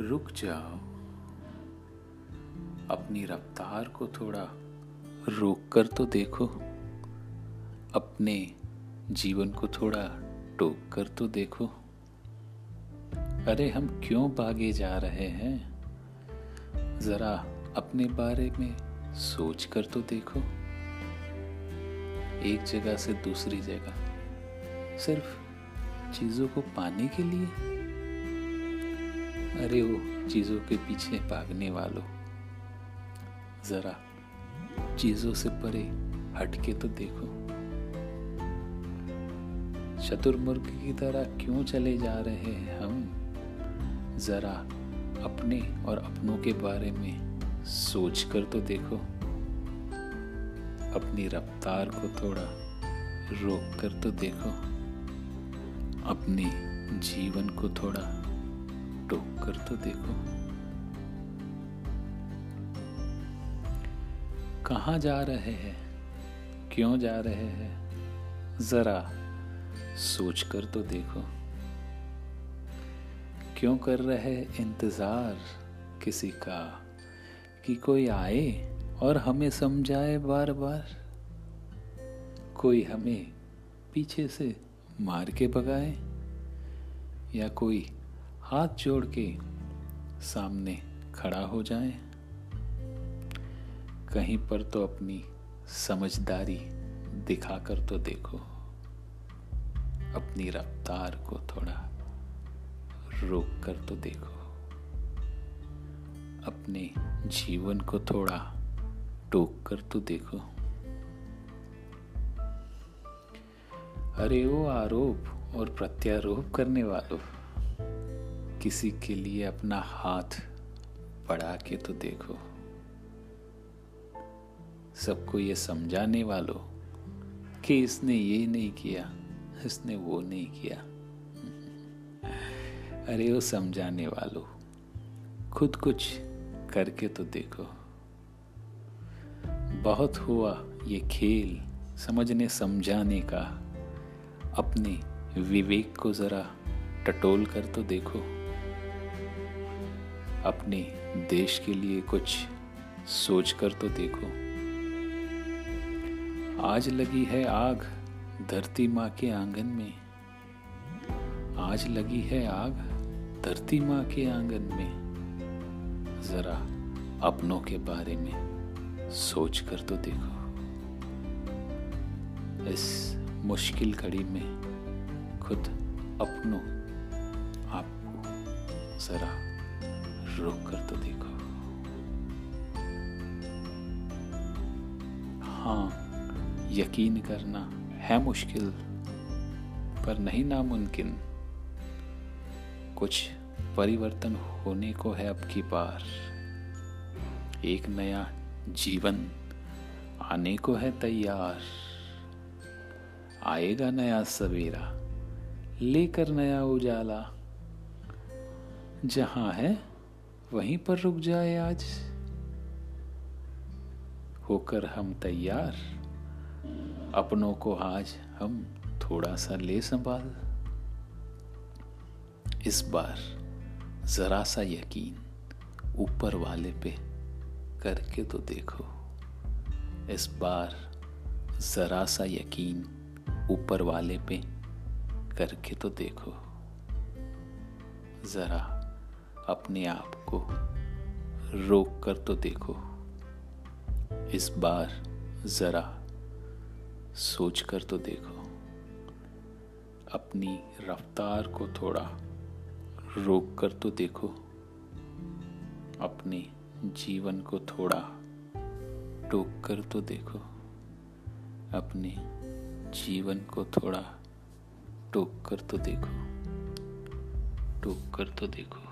रुक जाओ। अपनी रफ्तार को थोड़ा रोक कर तो देखो। अपने जीवन को थोड़ा टोक कर तो देखो। अरे, हम क्यों भागे जा रहे हैं? जरा अपने बारे में सोच कर तो देखो। एक जगह से दूसरी जगह। सिर्फ़ चीज़ों को पाने के लिए? अरे वो चीज़ों के पीछे भागने वालों। जरा चीज़ों से परे हटके तो देखो। चतुर्मुर्ग की तरह क्यों चले जा रहे हैं हम? जरा अपने और अपनों के बारे में सोच कर तो देखो। अपनी रफ्तार को थोड़ा रोक कर तो देखो। अपने जीवन को थोड़ा टोक कर तो देखो। कहाँ जा रहे हैं? क्यों जा रहे हैं? जरा सोच कर तो देखो। क्यों कर रहे इंतज़ार किसी का? कि कोई आए और हमें समझाए बार बार कोई हमें पीछे से मार के भगाए? या कोई हाथ जोड़ के सामने खड़ा हो जाए। कहीं पर तो अपनी समझदारी दिखाकर तो देखो। अपनी रफ्तार को थोड़ा रोक कर तो देखो। अपने जीवन को थोड़ा टोक कर तो देखो। अरे वो आरोप और प्रत्यारोप करने वालों किसी के लिए अपना हाथ बढ़ा के तो देखो। सबको ये समझाने वालों कि इसने ये नहीं किया, इसने वो नहीं किया। अरे वो समझाने वालों, खुद कुछ करके तो देखो। बहुत हुआ ये खेल समझने समझाने का। अपने विवेक को जरा टटोल कर तो देखो। अपने देश के लिए कुछ सोच कर तो देखो। आज लगी है आग धरती माँ के आँगन में। आज लगी है आग धरती माँ के आँगन में। जरा अपनों के बारे में सोच कर तो देखो। इस मुश्किल घड़ी में खुद अपनों आपको जरा रोक कर तो देखो। हाँ यकीन करना है मुश्किल, पर नहीं नामुमकिन। कुछ परिवर्तन होने को है अब की बार। एक नया जीवन आने को है तैयार। आएगा नया सवेरा, लेकर नया उजाला। जहाँ है वहीं पर रुक जाए आज। होकर हम तैयार। अपनों को आज हम थोड़ा सा ले संभाल। इस बार जरा सा यकीन ऊपर वाले पे करके तो देखो। इस बार जरा सा यकीन ऊपर वाले पे करके तो देखो। जरा अपने आप को रोक कर तो देखो। इस बार जरा सोच कर तो देखो। अपनी रफ्तार को थोड़ा रोक कर तो देखो। अपने जीवन को थोड़ा टोक कर तो देखो। अपने जीवन को थोड़ा टोक कर तो देखो। टोक कर तो देखो।